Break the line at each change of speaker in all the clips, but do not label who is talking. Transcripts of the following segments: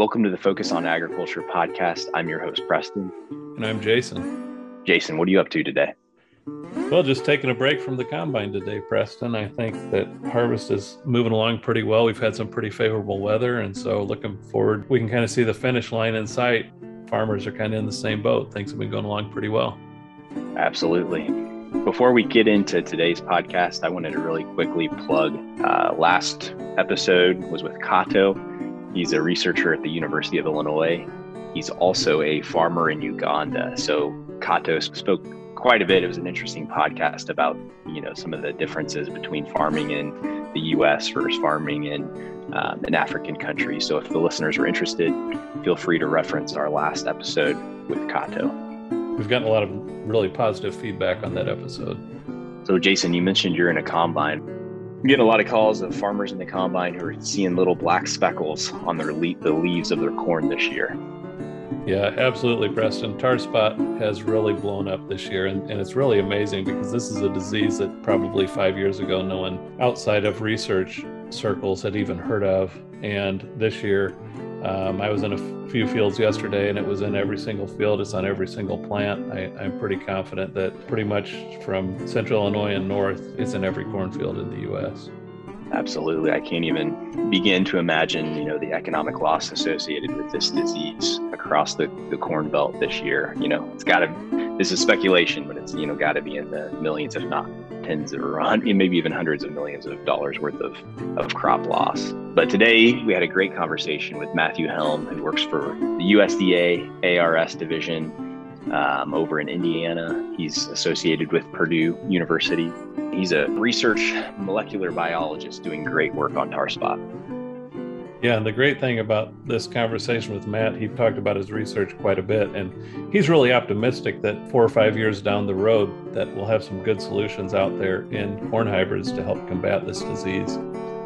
Welcome to the Focus on Agriculture podcast. I'm your host, Preston.
And I'm Jason.
Jason, what are you up to today?
Well, just taking a break from the combine today, Preston. I think that harvest is moving along pretty well. We've had some pretty favorable weather, and so looking forward, we can kind of see the finish line in sight. Farmers are kind of in the same boat. Things have been going along pretty well.
Absolutely. Before we get into today's podcast, I wanted to really quickly plug. Uh, last episode was with Kato. He's a researcher at the University of Illinois. He's also a farmer in Uganda. So Kato spoke quite a bit. It was an interesting podcast about you know some of the differences between farming in the U.S. versus farming in um, an African country. So if the listeners are interested, feel free to reference our last episode with Kato.
We've gotten a lot of really positive feedback on that episode.
So Jason, you mentioned you're in a combine. I'm getting a lot of calls of farmers in the combine who are seeing little black speckles on their le- the leaves of their corn this year.
Yeah, absolutely, Preston. Tar spot has really blown up this year, and, and it's really amazing because this is a disease that probably five years ago no one outside of research circles had even heard of. And this year, um, I was in a few fields yesterday, and it was in every single field. It's on every single plant. I, I'm pretty confident that pretty much from central Illinois and north, it's in every cornfield in the U.S.
Absolutely. I can't even begin to imagine, you know, the economic loss associated with this disease across the, the corn belt this year. You know, it's got to, this is speculation, but it's, you know, got to be in the millions, if not tens or maybe even hundreds of millions of dollars worth of, of crop loss. But today we had a great conversation with Matthew Helm, who works for the USDA ARS division um, over in Indiana. He's associated with Purdue University. He's a research molecular biologist doing great work on tar spot.
Yeah, and the great thing about this conversation with Matt, he talked about his research quite a bit, and he's really optimistic that four or five years down the road, that we'll have some good solutions out there in corn hybrids to help combat this disease.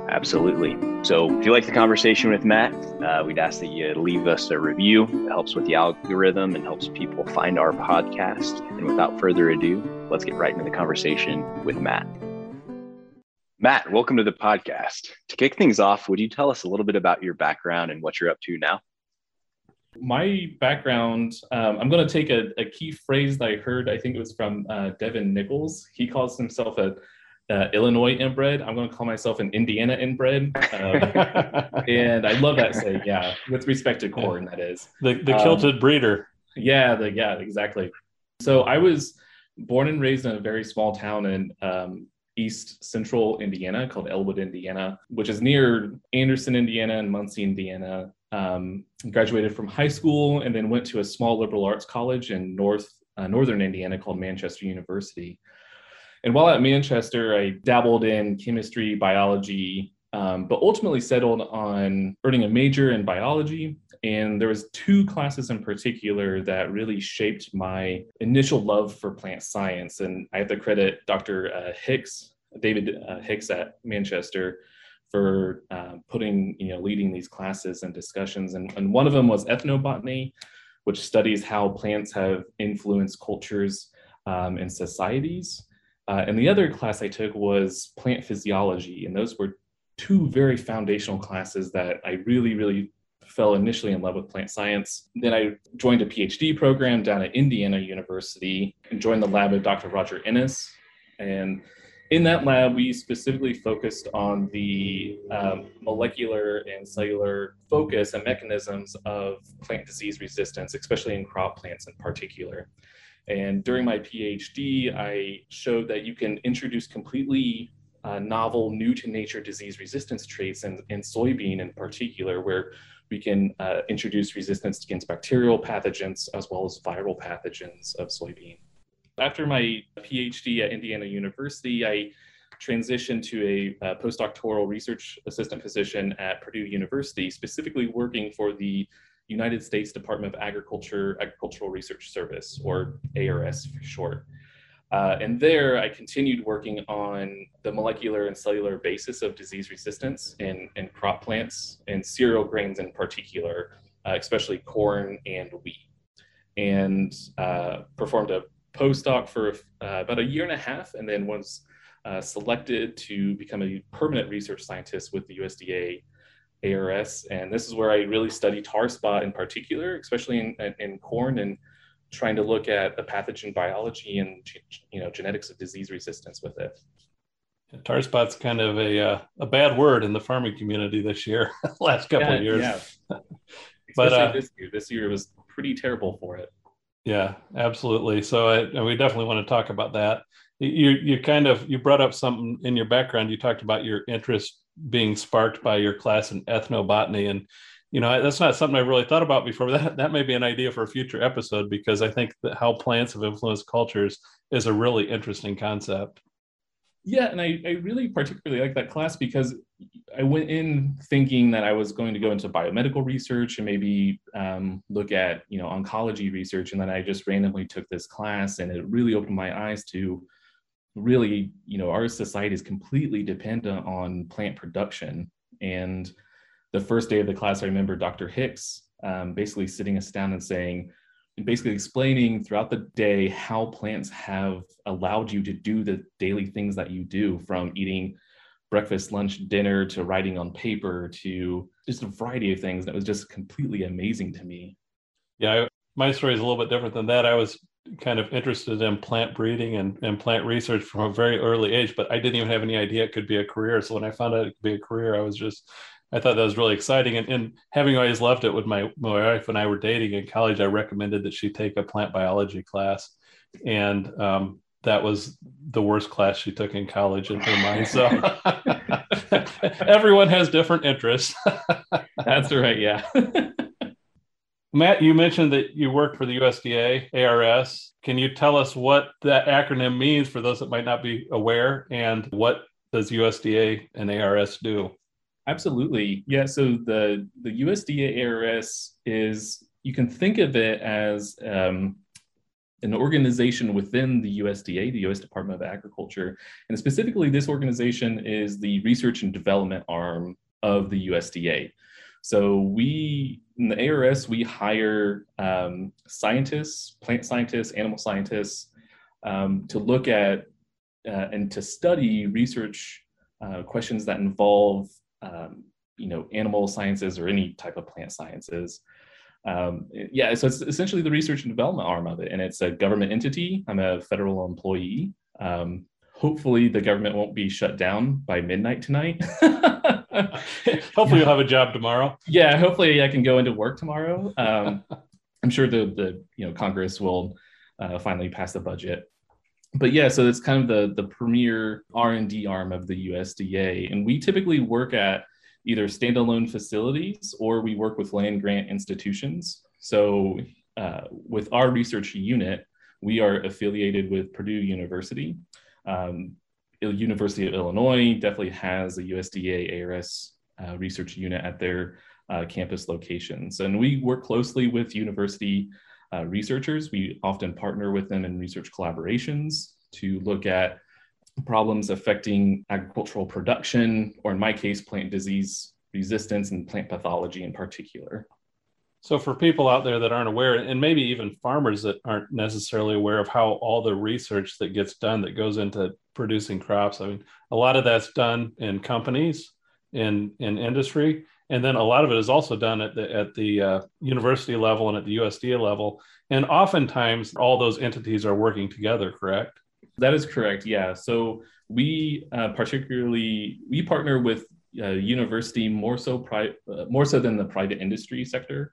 Absolutely. So, if you like the conversation with Matt, uh, we'd ask that you leave us a review. It helps with the algorithm and helps people find our podcast. And without further ado, let's get right into the conversation with Matt. Matt, welcome to the podcast. To kick things off, would you tell us a little bit about your background and what you're up to now?
My background, um, I'm going to take a, a, key phrase that I heard, I think it was from uh, Devin Nichols. He calls himself a uh, Illinois inbred. I'm going to call myself an Indiana inbred. Um, and I love that saying, yeah, with respect to corn, that is.
The, the kilted um, breeder.
Yeah, the, yeah, exactly. So I was born and raised in a very small town in um, east central Indiana called Elwood, Indiana, which is near Anderson, Indiana, and Muncie, Indiana. Um, graduated from high school and then went to a small liberal arts college in north uh, northern Indiana called Manchester University. And while at Manchester, I dabbled in chemistry, biology, um, but ultimately settled on earning a major in biology. And there was two classes in particular that really shaped my initial love for plant science. And I have to credit Dr. Uh, Hicks, David uh, Hicks at Manchester, for uh, putting, you know, leading these classes and discussions. And, and one of them was ethnobotany, which studies how plants have influenced cultures um, and societies. Uh, and the other class I took was plant physiology. And those were two very foundational classes that I really, really fell initially in love with plant science. Then I joined a PhD program down at Indiana University and joined the lab of Dr. Roger Innes. And in that lab, we specifically focused on the um, molecular and cellular focus and mechanisms of plant disease resistance, especially in crop plants in particular. And during my PhD, I showed that you can introduce completely uh, novel, new to nature disease resistance traits in, in soybean in particular, where we can uh, introduce resistance against bacterial pathogens as well as viral pathogens of soybean. After my PhD at Indiana University, I transitioned to a, a postdoctoral research assistant position at Purdue University, specifically working for the United States Department of Agriculture Agricultural Research Service, or ARS for short. Uh, and there, I continued working on the molecular and cellular basis of disease resistance in, in crop plants and cereal grains in particular, uh, especially corn and wheat. And uh, performed a postdoc for uh, about a year and a half, and then was uh, selected to become a permanent research scientist with the USDA ARS. And this is where I really study tar spot in particular, especially in, in corn and trying to look at the pathogen biology and you know genetics of disease resistance with it.
Tar spot's kind of a uh, a bad word in the farming community this year, last couple
yeah,
of years.
Yeah. but uh, this year, this year was pretty terrible for it.
Yeah, absolutely. So I, we definitely want to talk about that. You you kind of you brought up something in your background. You talked about your interest being sparked by your class in ethnobotany, and you know that's not something I really thought about before. That that may be an idea for a future episode because I think that how plants have influenced cultures is a really interesting concept.
Yeah, and I, I really particularly like that class because I went in thinking that I was going to go into biomedical research and maybe um, look at you know oncology research, and then I just randomly took this class, and it really opened my eyes to really you know our society is completely dependent on plant production. And the first day of the class, I remember Dr. Hicks um, basically sitting us down and saying, basically explaining throughout the day how plants have allowed you to do the daily things that you do from eating breakfast, lunch, dinner to writing on paper to just a variety of things. That was just completely amazing to me.
Yeah, my story is a little bit different than that. I was kind of interested in plant breeding and, and plant research from a very early age, but I didn't even have any idea it could be a career. So when I found out it could be a career, I was just I thought that was really exciting. And, and having always loved it with my, my wife and I were dating in college, I recommended that she take a plant biology class. And um, that was the worst class she took in college in her mind. So everyone has different interests.
That's right. Yeah.
Matt, you mentioned that you work for the USDA ARS. Can you tell us what that acronym means for those that might not be aware and what does USDA and ARS do?
Absolutely. Yeah. So the, the USDA ARS is, you can think of it as um, an organization within the USDA, the US Department of Agriculture. And specifically, this organization is the research and development arm of the USDA. So we, in the ARS, we hire um, scientists, plant scientists, animal scientists, um, to look at uh, and to study research uh, questions that involve um, you know, animal sciences or any type of plant sciences. Um, yeah, so it's essentially the research and development arm of it, and it's a government entity. I'm a federal employee. Um, hopefully, the government won't be shut down by midnight tonight.
hopefully, you'll have a job tomorrow.
Yeah, hopefully, I can go into work tomorrow. Um, I'm sure the the you know Congress will uh, finally pass the budget but yeah, so it's kind of the the premier R and D arm of the USDA, and we typically work at either standalone facilities or we work with land grant institutions. So uh, with our research unit, we are affiliated with Purdue University. Um, University of Illinois definitely has a USDA ARS uh, research unit at their uh, campus locations, and we work closely with university uh, researchers. We often partner with them in research collaborations to look at problems affecting agricultural production, or in my case, plant disease resistance and plant pathology in particular.
So, for people out there that aren't aware, and maybe even farmers that aren't necessarily aware of how all the research that gets done that goes into producing crops, I mean, a lot of that's done in companies, in in industry, and then a lot of it is also done at the at the uh, university level and at the USDA level. And oftentimes, all those entities are working together. Correct?
That is correct. Yeah. So we uh, particularly we partner with uh, university more so pri- uh, more so than the private industry sector,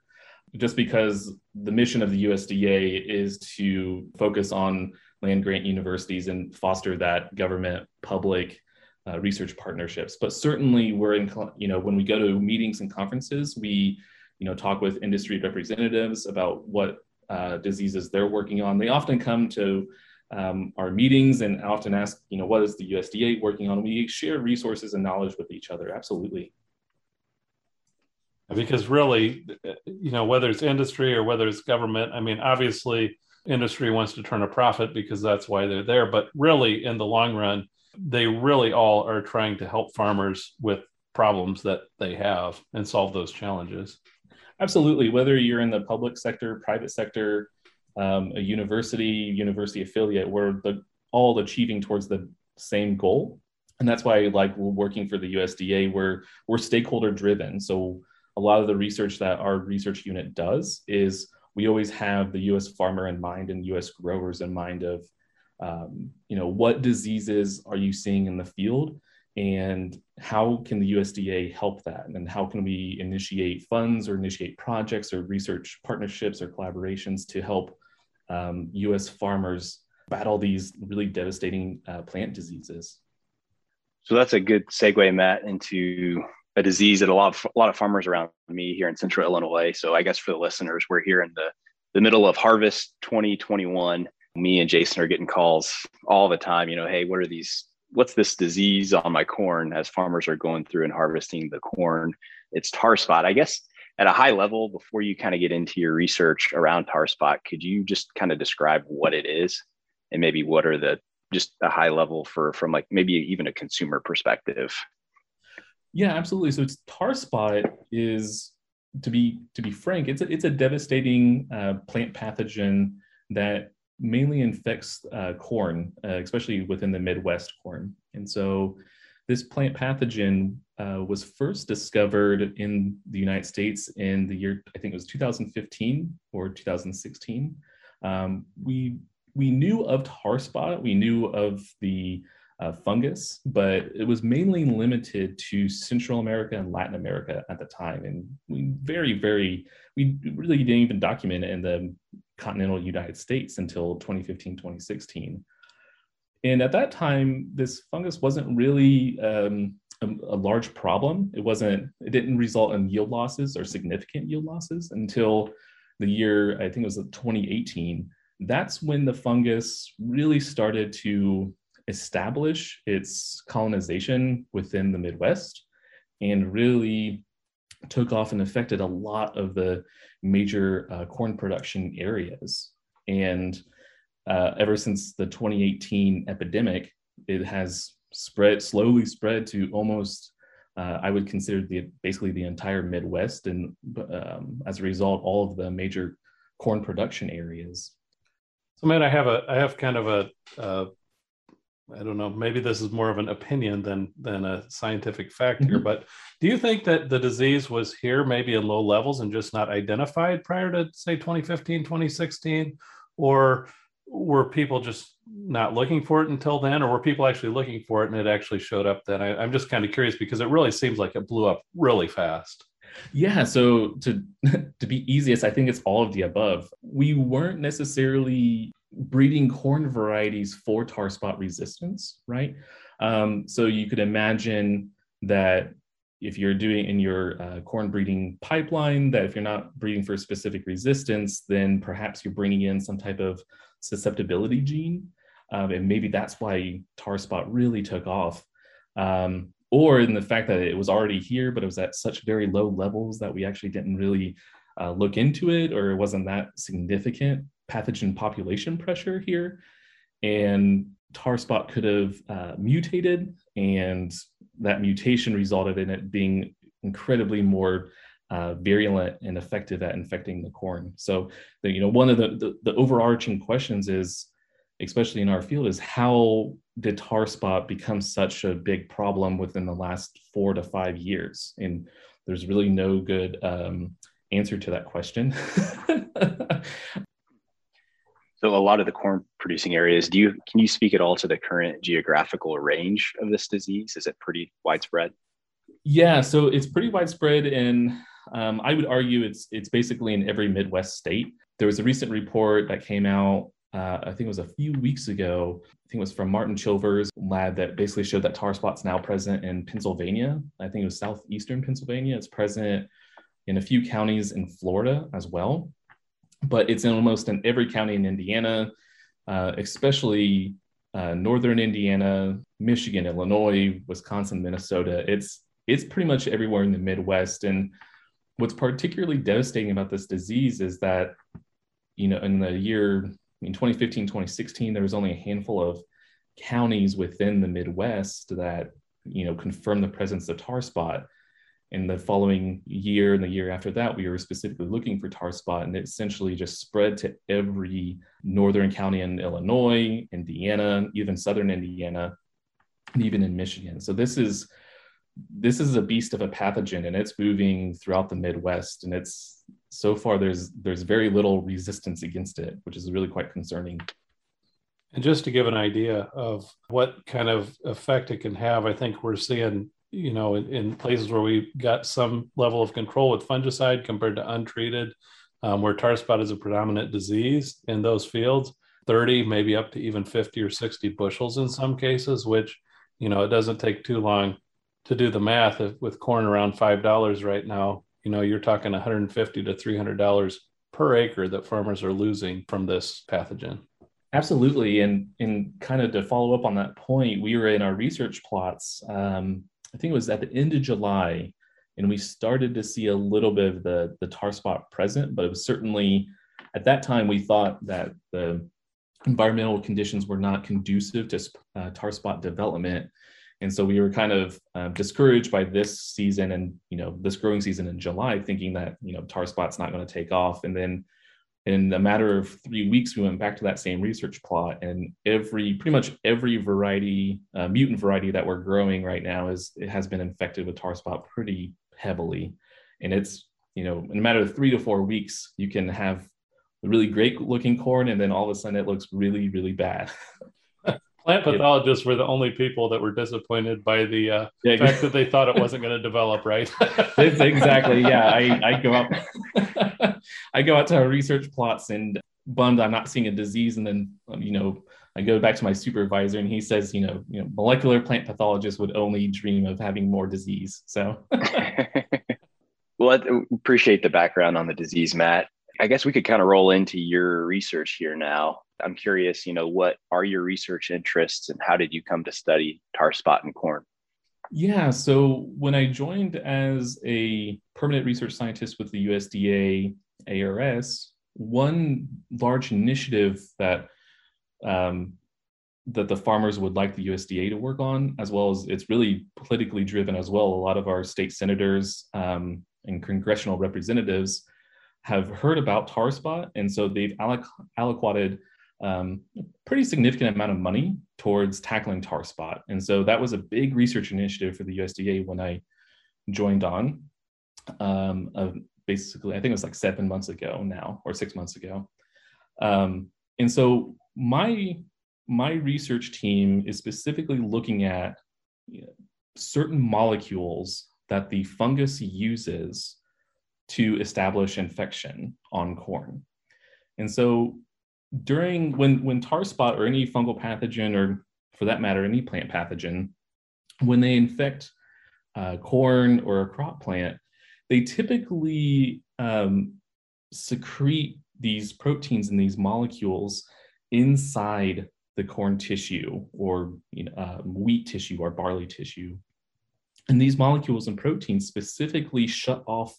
just because the mission of the USDA is to focus on land grant universities and foster that government public uh, research partnerships. But certainly, we're in you know when we go to meetings and conferences, we you know talk with industry representatives about what uh, diseases they're working on. They often come to um, our meetings and often ask, you know, what is the USDA working on? We share resources and knowledge with each other. Absolutely.
Because really, you know, whether it's industry or whether it's government, I mean, obviously, industry wants to turn a profit because that's why they're there. But really, in the long run, they really all are trying to help farmers with problems that they have and solve those challenges.
Absolutely. Whether you're in the public sector, private sector, um, a university, university affiliate, we're the, all achieving towards the same goal. and that's why like we're working for the USDA. We're we're stakeholder driven. So a lot of the research that our research unit does is we always have the U.S. farmer in mind and U.S. growers in mind of um, you know what diseases are you seeing in the field and how can the USDA help that? And how can we initiate funds or initiate projects or research partnerships or collaborations to help um, US farmers battle these really devastating uh, plant diseases?
So that's a good segue, Matt, into a disease that a lot of a lot of farmers around me here in Central Illinois. So I guess for the listeners, we're here in the the middle of harvest 2021. Me and Jason are getting calls all the time. You know, hey, what are these what's this disease on my corn as farmers are going through and harvesting the corn? It's tar spot. I guess at a high level before you kind of get into your research around tar spot could you just kind of describe what it is? And maybe what are the just a high level for from like maybe even a consumer perspective?
Yeah absolutely. So it's tar spot is to be to be frank it's a, it's a devastating uh, plant pathogen that mainly infects uh, corn, uh, especially within the Midwest corn. And so this plant pathogen uh, was first discovered in the United States in the year, I think it was 2015 or 2016. Um, we, we knew of tar spot, we knew of the uh, fungus, but it was mainly limited to Central America and Latin America at the time. And we very, very, we really didn't even document it in the continental United States until 2015, 2016. And at that time, this fungus wasn't really um, a, a, large problem. It wasn't, it didn't result in yield losses or significant yield losses until the year, I think it was 2018. That's when the fungus really started to establish its colonization within the Midwest and really took off and affected a lot of the major uh, corn production areas. And uh, ever since the 2018 epidemic, it has spread slowly spread to almost uh, I would consider the basically the entire Midwest, and um, as a result, all of the major corn production areas.
So, man, I have a I have kind of a uh, I don't know, maybe this is more of an opinion than than a scientific fact here, mm-hmm. but do you think that the disease was here maybe in low levels and just not identified prior to say 2015, 2016 or were people just not looking for it until then or were people actually looking for it and it actually showed up then? I, I'm just kind of curious because it really seems like it blew up really fast.
Yeah, so to to be easiest, I think it's all of the above. We weren't necessarily breeding corn varieties for tar spot resistance, right? Um, so you could imagine that if you're doing in your uh, corn breeding pipeline, that if you're not breeding for specific resistance, then perhaps you're bringing in some type of susceptibility gene. Um, and maybe that's why tar spot really took off. Um, or in the fact that it was already here, but it was at such very low levels that we actually didn't really uh, look into it or it wasn't that significant pathogen population pressure here. And tar spot could have uh, mutated, and that mutation resulted in it being incredibly more uh, virulent and effective at infecting the corn. So, the, you know, one of the, the, the overarching questions is, especially in our field, is how did tar spot become such a big problem within the last four to five years? And there's really no good um, answer to that question.
So a lot of the corn producing areas, do you can you speak at all to the current geographical range of this disease? Is it pretty widespread?
Yeah, so it's pretty widespread, and um, I would argue it's it's basically in every Midwest state. There was a recent report that came out, uh, I think it was a few weeks ago. I think it was from Martin Chilvers' lab that basically showed that tar spot's now present in Pennsylvania. I think it was southeastern Pennsylvania. It's present in a few counties in Florida as well but it's in almost in every county in Indiana, uh, especially uh, northern Indiana, Michigan, Illinois, Wisconsin, Minnesota. It's it's pretty much everywhere in the Midwest. And what's particularly devastating about this disease is that, you know, in the year in 2015, 2016, there was only a handful of counties within the Midwest that, you know, confirmed the presence of tar spot in the following year and the year after that, we were specifically looking for tar spot, and it essentially just spread to every northern county in Illinois, Indiana, even southern Indiana. and even in Michigan. So this is this is a beast of a pathogen and it's moving throughout the Midwest and it's so far there's there's very little resistance against it, which is really quite concerning.
And just to give an idea of what kind of effect it can have, I think we're seeing, you know, in, in places where we got some level of control with fungicide compared to untreated, um, where tar spot is a predominant disease in those fields, 30, maybe up to even 50 or 60 bushels in some cases, which, you know, it doesn't take too long to do the math if, with corn around $5 right now, you know, you're talking 150 to $300 per acre that farmers are losing from this pathogen.
Absolutely. And, and kind of to follow up on that point, we were in our research plots, um, I think it was at the end of July, and we started to see a little bit of the, the tar spot present, but it was certainly at that time we thought that the environmental conditions were not conducive to uh, tar spot development and so we were kind of uh, discouraged by this season and you know this growing season in July, thinking that you know tar spot's not going to take off. And then in a matter of three weeks, we went back to that same research plot, and every pretty much every variety, uh, mutant variety that we're growing right now is it has been infected with tar spot pretty heavily, and it's you know in a matter of three to four weeks, you can have a really great looking corn, and then all of a sudden it looks really really bad.
Plant pathologists were the only people that were disappointed by the uh, yeah, fact that they thought it wasn't going to develop right.
exactly. Yeah, I, I go out, I go out to our research plots and bummed I'm not seeing a disease, and then um, you know I go back to my supervisor and he says, you know, you know, molecular plant pathologists would only dream of having more disease. So.
well, I appreciate the background on the disease, Matt. I guess we could kind of roll into your research here now. I'm curious, you know, what are your research interests and how did you come to study tar spot and corn?
Yeah, so when I joined as a permanent research scientist with the USDA ARS, one large initiative that um, that the farmers would like the USDA to work on, as well as it's really politically driven as well. A lot of our state senators um, and congressional representatives have heard about tar spot, and so they've alloc- allocated um, a pretty significant amount of money towards tackling tar spot. And so that was a big research initiative for the USDA when I joined on. Um, uh, basically, I think it was like seven months ago now, or six months ago. Um, and so my my research team is specifically looking at you know, certain molecules that the fungus uses to establish infection on corn. And so during when when tar spot or any fungal pathogen or for that matter any plant pathogen when they infect uh, corn or a crop plant they typically um, secrete these proteins and these molecules inside the corn tissue or you know, um, wheat tissue or barley tissue and these molecules and proteins specifically shut off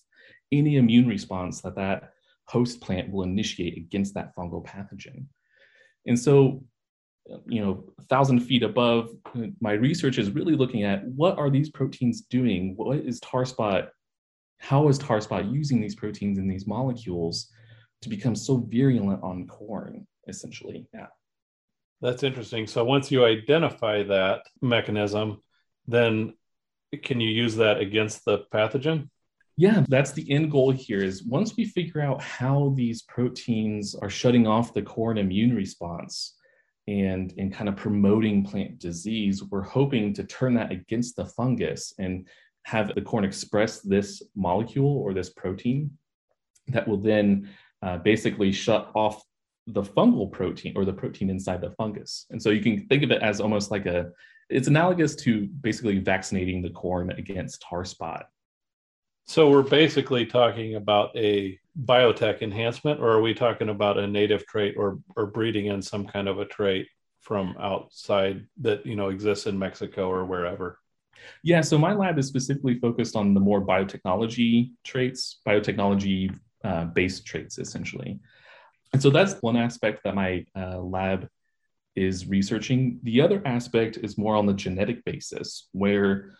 any immune response that that host plant will initiate against that fungal pathogen. And so, you know, a thousand feet above, my research is really looking at what are these proteins doing? What is tar spot? How is tar spot using these proteins and these molecules to become so virulent on corn, essentially? Yeah.
That's interesting. So once you identify that mechanism, then can you use that against the pathogen?
Yeah, that's the end goal here is once we figure out how these proteins are shutting off the corn immune response and, and kind of promoting plant disease, we're hoping to turn that against the fungus and have the corn express this molecule or this protein that will then uh, basically shut off the fungal protein or the protein inside the fungus. And so you can think of it as almost like a, it's analogous to basically vaccinating the corn against tar spot.
So we're basically talking about a biotech enhancement, or are we talking about a native trait or or breeding in some kind of a trait from outside that you know exists in Mexico or wherever?
Yeah, so my lab is specifically focused on the more biotechnology traits, biotechnology uh, based traits, essentially. And so that's one aspect that my uh, lab is researching. The other aspect is more on the genetic basis, where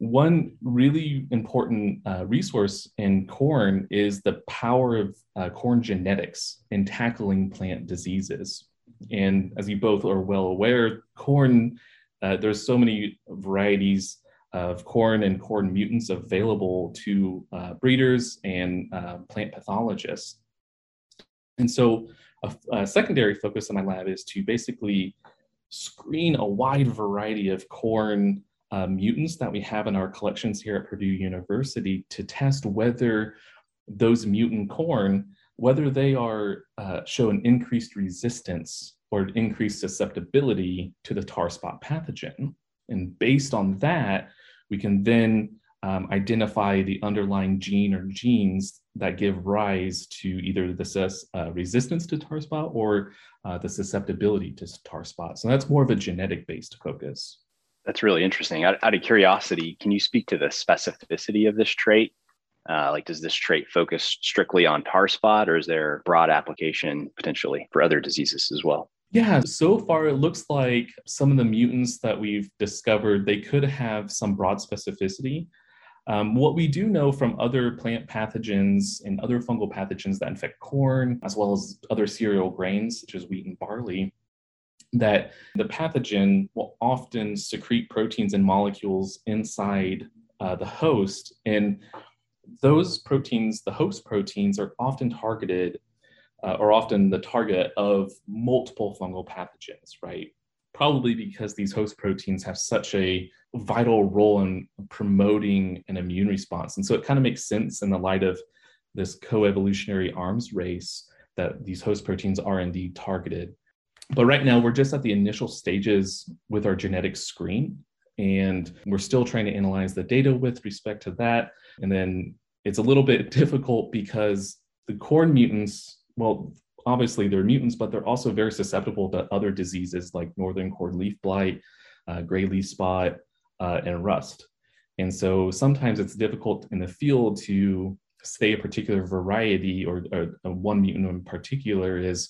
one really important uh, resource in corn is the power of uh, corn genetics in tackling plant diseases. And as you both are well aware, corn Uh, there's so many varieties of corn and corn mutants available to uh, breeders and uh, plant pathologists. And so a, a, secondary focus in my lab is to basically screen a wide variety of corn uh, mutants that we have in our collections here at Purdue University to test whether those mutant corn, whether they are uh, show an increased resistance or increased susceptibility to the tar spot pathogen. And based on that, we can then um, identify the underlying gene or genes that give rise to either the uh, resistance to tar spot or uh, the susceptibility to tar spot. So that's more of a genetic based focus.
That's really interesting. Out, out, of curiosity, can you speak to the specificity of this trait? Uh, like, does this trait focus strictly on tar spot, or is there broad application potentially for other diseases as well?
Yeah, so far it looks like some of the mutants that we've discovered, they could have some broad specificity. Um, what we do know from other plant pathogens and other fungal pathogens that infect corn, as well as other cereal grains such as wheat and barley, that the pathogen will often secrete proteins and molecules inside uh, the host. And those proteins, the host proteins, are often targeted uh, are often the target of multiple fungal pathogens, right? Probably because these host proteins have such a vital role in promoting an immune response. And so it kind of makes sense in the light of this co-evolutionary arms race that these host proteins are indeed targeted. But right now, we're just at the initial stages with our genetic screen, and we're still trying to analyze the data with respect to that. And then it's a little bit difficult because the corn mutants well, obviously they're mutants, but they're also very susceptible to other diseases like northern corn leaf blight, uh, gray leaf spot, uh, and rust. And so sometimes it's difficult in the field to say a particular variety or, or one mutant in particular is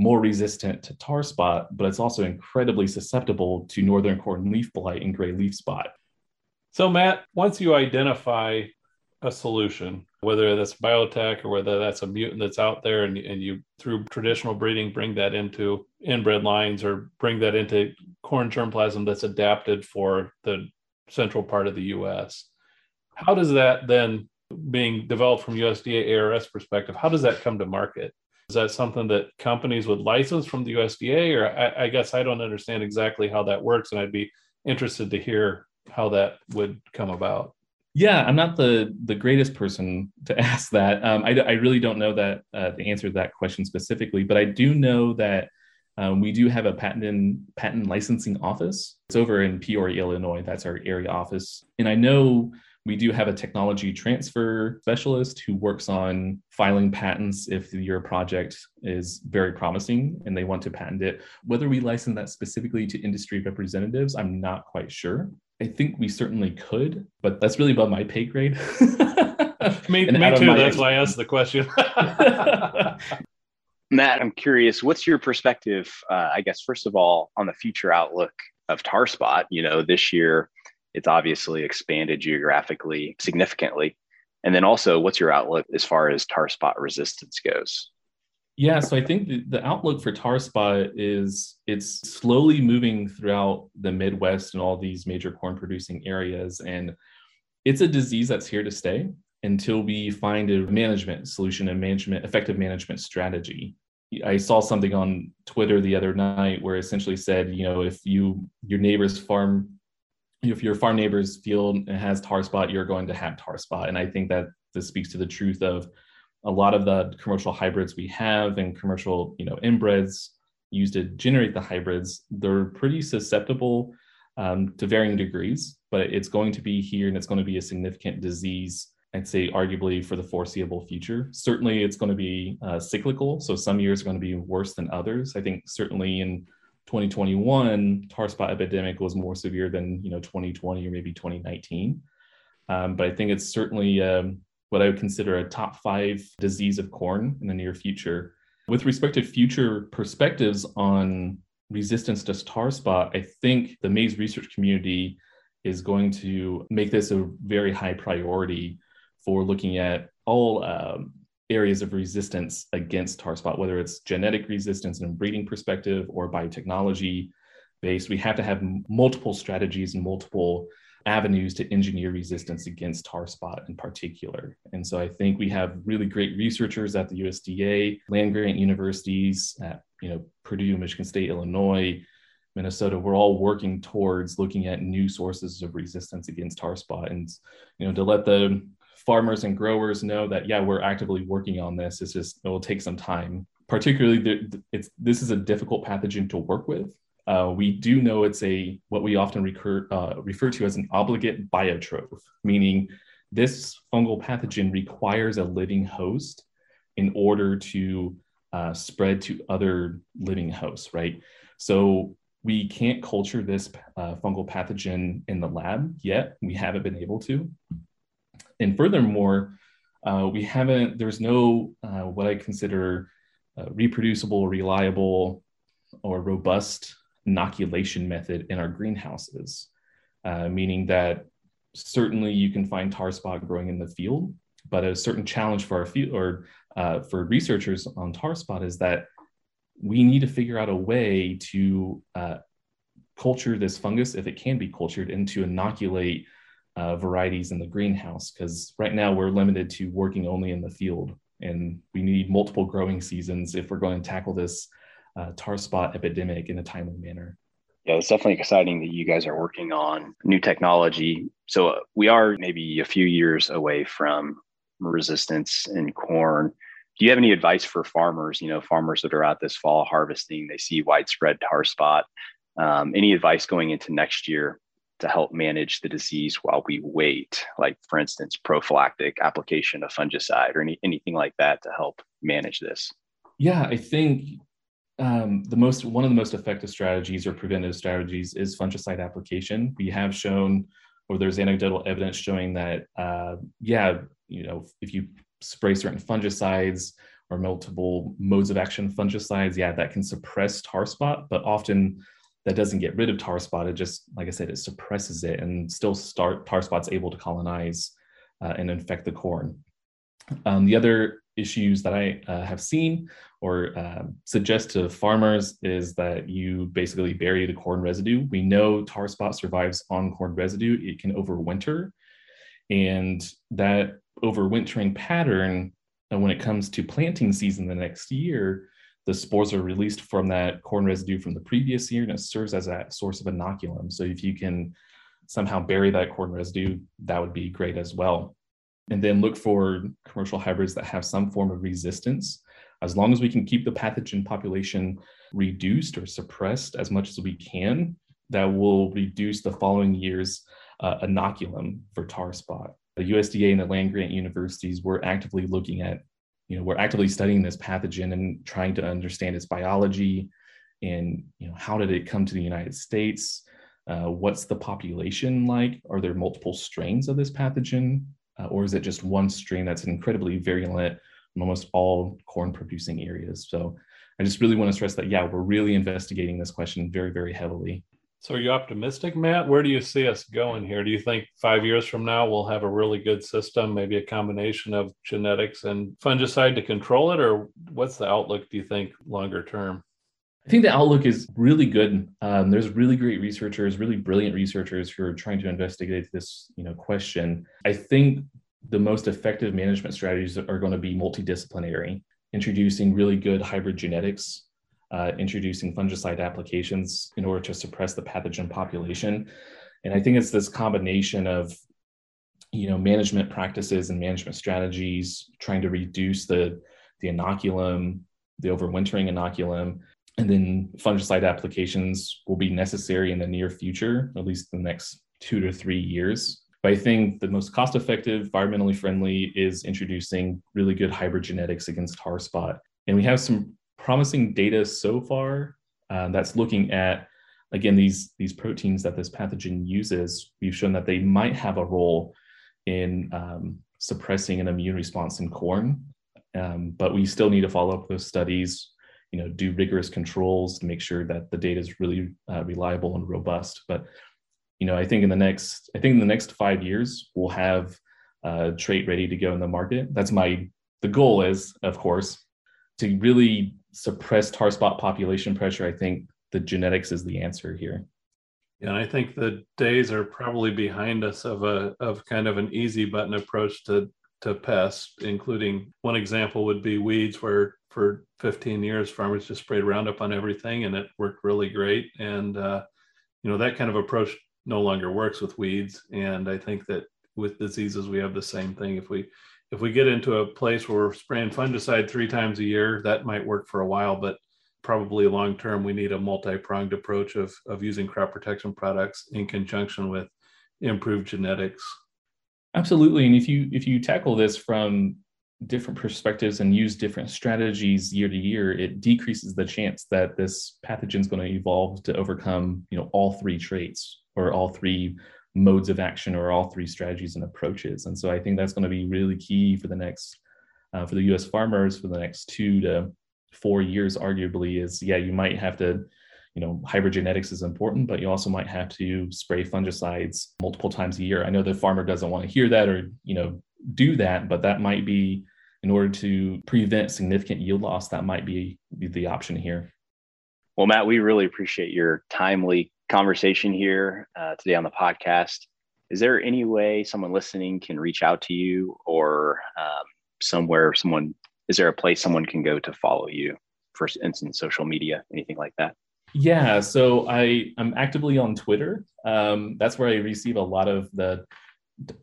more resistant to tar spot, but it's also incredibly susceptible to northern corn leaf blight and gray leaf spot.
So, Matt, once you identify a solution, whether that's biotech or whether that's a mutant that's out there and, and you through traditional breeding bring that into inbred lines or bring that into corn germplasm that's adapted for the central part of the US. How does that then being developed from USDA ARS perspective, how does that come to market? Is that something that companies would license from the USDA? Or I, I guess I don't understand exactly how that works, and I'd be interested to hear how that would come about.
Yeah, I'm not the the greatest person to ask that. Um, I, I really don't know that uh, the answer to that question specifically, but I do know that um, we do have a patent and patent licensing office. It's over in Peoria, Illinois. That's our area office, and I know we do have a technology transfer specialist who works on filing patents if your project is very promising and they want to patent it. Whether we license that specifically to industry representatives, I'm not quite sure. I think we certainly could, but that's really above my pay grade.
me, me too. That's why I asked the question.
Matt, I'm curious, what's your perspective, uh, I guess, first of all, on the future outlook of tar spot? You know, this year it's obviously expanded geographically significantly. And then also, what's your outlook as far as tar spot resistance goes?
Yeah, so I think the, the outlook for tar spot is it's slowly moving throughout the Midwest and all these major corn producing areas. And it's a disease that's here to stay until we find a management solution and management effective management strategy. I saw something on Twitter the other night where essentially said, you know, if you your neighbor's farm, if your farm neighbor's field has tar spot, you're going to have tar spot. And I think that this speaks to the truth of a lot of the commercial hybrids we have and commercial, you know, inbreds used to generate the hybrids, they're pretty susceptible um, to varying degrees, but it's going to be here and it's going to be a significant disease. I'd say arguably for the foreseeable future. Certainly, it's going to be uh, cyclical. So some years are going to be worse than others. I think certainly in 2021, tar spot epidemic was more severe than you know 2020 or maybe 2019. Um, but I think it's certainly um, what I would consider a top five disease of corn in the near future. With respect to future perspectives on resistance to tar spot, I think the maize research community is going to make this a very high priority for looking at all um, areas of resistance against tar spot, whether it's genetic resistance and breeding perspective or biotechnology. based. We have to have multiple strategies and multiple avenues to engineer resistance against tar spot in particular. And so I think we have really great researchers at the USDA, land grant universities at you know Purdue, Michigan State, Illinois, Minnesota. We're all working towards looking at new sources of resistance against tar spot, and you know to let the farmers and growers know that yeah we're actively working on this. It's just it will take some time. Particularly, the, it's this is a difficult pathogen to work with uh, we do know it's a what we often recur, uh, refer to as an obligate biotroph, meaning this fungal pathogen requires a living host in order to uh, spread to other living hosts, right? So we can't culture this uh, fungal pathogen in the lab yet. We haven't been able to. And furthermore, uh, we haven't, there's no uh, what I consider reproducible, reliable, or robust inoculation method in our greenhouses, uh, meaning that certainly you can find tar spot growing in the field, but a certain challenge for our field or uh, for researchers on tar spot is that we need to figure out a way to uh, culture this fungus, if it can be cultured, and to inoculate uh, varieties in the greenhouse. Because right now we're limited to working only in the field, and we need multiple growing seasons if we're going to tackle this uh, tar spot epidemic in a timely manner.
Yeah, it's definitely exciting that you guys are working on new technology. So uh, we are maybe a few years away from resistance in corn. Do you have any advice for farmers? You know, farmers that are out this fall harvesting, they see widespread tar spot. Um, any advice going into next year to help manage the disease while we wait? Like, for instance, prophylactic application of fungicide or any, anything like that to help manage this?
Yeah, I think um, the most one of the most effective strategies or preventive strategies is fungicide application. We have shown, or there's anecdotal evidence showing that, uh, yeah, you know, if you spray certain fungicides or multiple modes of action fungicides, yeah, that can suppress tar spot, but often that doesn't get rid of tar spot. It just, like I said, it suppresses it and still start tar spot's able to colonize uh, and infect the corn. Um, the other issues that I uh, have seen or uh, suggest to farmers is that you basically bury the corn residue. We know tar spot survives on corn residue, it can overwinter. And that overwintering pattern, uh, when it comes to planting season the next year, the spores are released from that corn residue from the previous year and it serves as a source of inoculum. So if you can somehow bury that corn residue, that would be great as well and then look for commercial hybrids that have some form of resistance. As long as we can keep the pathogen population reduced or suppressed as much as we can, that will reduce the following year's uh, inoculum for tar spot. The USDA and the land grant universities were actively looking at, you know, we're actively studying this pathogen and trying to understand its biology and, you know, how did it come to the United States? Uh, what's the population like? Are there multiple strains of this pathogen? uh, or is it just one strain that's incredibly virulent in almost all corn producing areas? So I just really want to stress that, yeah, we're really investigating this question very, very heavily.
So are you optimistic, Matt? Where do you see us going here? Do you think five years from now we'll have a really good system, maybe a combination of genetics and fungicide to control it? Or what's the outlook, do you think, longer term?
I think the outlook is really good. Um, there's really great researchers, really brilliant researchers who are trying to investigate this, you know, question. I think the most effective management strategies are going to be multidisciplinary, introducing really good hybrid genetics, uh, introducing fungicide applications in order to suppress the pathogen population. And I think it's this combination of you know management practices and management strategies trying to reduce the the inoculum the overwintering inoculum and then fungicide applications will be necessary in the near future, at least the next two to three years. But I think the most cost effective, environmentally friendly is introducing really good hybrid genetics against tar spot. And we have some promising data so far uh, that's looking at, again, these, these proteins that this pathogen uses. We've shown that they might have a role in um, suppressing an immune response in corn. Um, but we still need to follow up those studies you know do rigorous controls to make sure that the data is really uh, reliable and robust but you know i think in the next i think in the next five years we'll have a trait ready to go in the market that's my the goal is of course to really suppress tar spot population pressure i think the genetics is the answer here.
Yeah, and I think the days are probably behind us of a of kind of an easy button approach to to pests, including one example would be weeds, where for 15 years farmers just sprayed Roundup on everything, and it worked really great. And uh, you know that kind of approach no longer works with weeds. And I think that with diseases we have the same thing. If we if we get into a place where we're spraying fungicide three times a year, that might work for a while, but probably long term we need a multi-pronged approach of, of using crop protection products in conjunction with improved genetics.
Absolutely. And if you if you tackle this from different perspectives and use different strategies year to year it decreases the chance that this pathogen is going to evolve to overcome you know all three traits or all three modes of action or all three strategies and approaches. And so i think that's going to be really key for the next uh, for the us farmers for the next two to four years arguably is yeah you might have to you know hybrid genetics is important but you also might have to spray fungicides multiple times a year. I know the farmer doesn't want to hear that or you know do that but that might be in order to prevent significant yield loss that might be the option here.
Well matt we really appreciate your timely conversation here uh, today on the podcast. Is there any way someone listening can reach out to you or um, somewhere someone is there a place someone can go to follow you for instance social media anything like that?
Yeah so i i'm actively on twitter. Um, that's where i receive a lot of the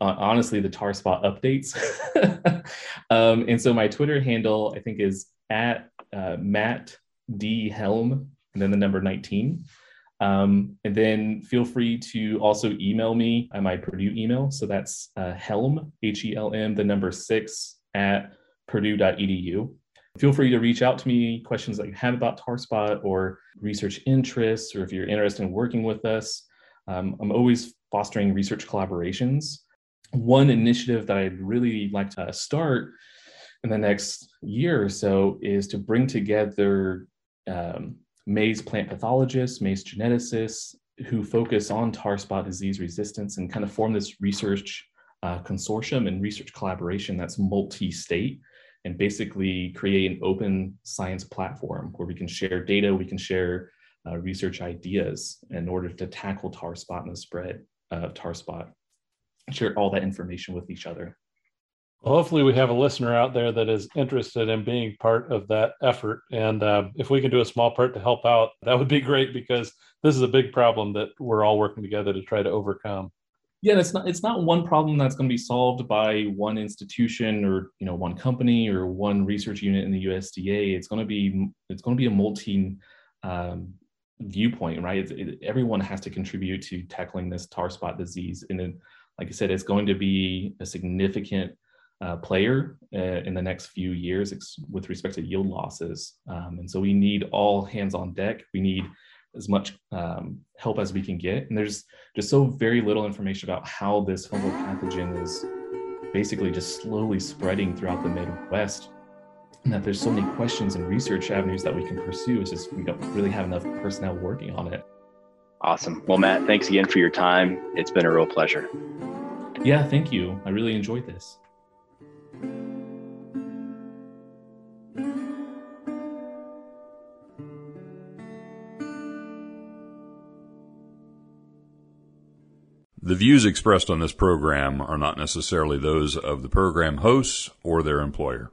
uh, honestly the tar spot updates. Um, and so my twitter handle i think is at uh, matt d. Helm and then the number 19 um, and then feel free to also email me at my purdue email so that's uh, helm h-e-l-m the number six at purdue.edu. Feel free to reach out to me, questions that you have about TarSpot or research interests, or if you're interested in working with us. Um, I'm always fostering research collaborations. One initiative that I'd really like to start in the next year or so is to bring together um, maize plant pathologists, maize geneticists who focus on tar spot disease resistance and kind of form this research uh, consortium and research collaboration that's multi state and basically create an open science platform where we can share data, we can share uh, research ideas in order to tackle tar spot and the spread of tar spot, share all that information with each other.
Hopefully, we have a listener out there that is interested in being part of that effort. And uh, if we can do a small part to help out, that would be great because this is a big problem that we're all working together to try to overcome.
Yeah it's not it's not one problem that's going to be solved by one institution or you know one company or one research unit in the usda it's going to be it's going to be a multi um, viewpoint right? It, everyone has to contribute to tackling this tar spot disease. And then like i said it's going to be a significant uh, player uh, in the next few years with respect to yield losses um, and so we need all hands on deck we need as much um, help as we can get. And there's just so very little information about how this fungal pathogen is basically just slowly spreading throughout the Midwest. And that there's so many questions and research avenues that we can pursue. It's just we don't really have enough personnel working on it.
Awesome. Well, Matt, thanks again for your time. It's been a real pleasure.
Yeah, thank you. I really enjoyed this.
The views expressed on this program are not necessarily those of the program hosts or their employer.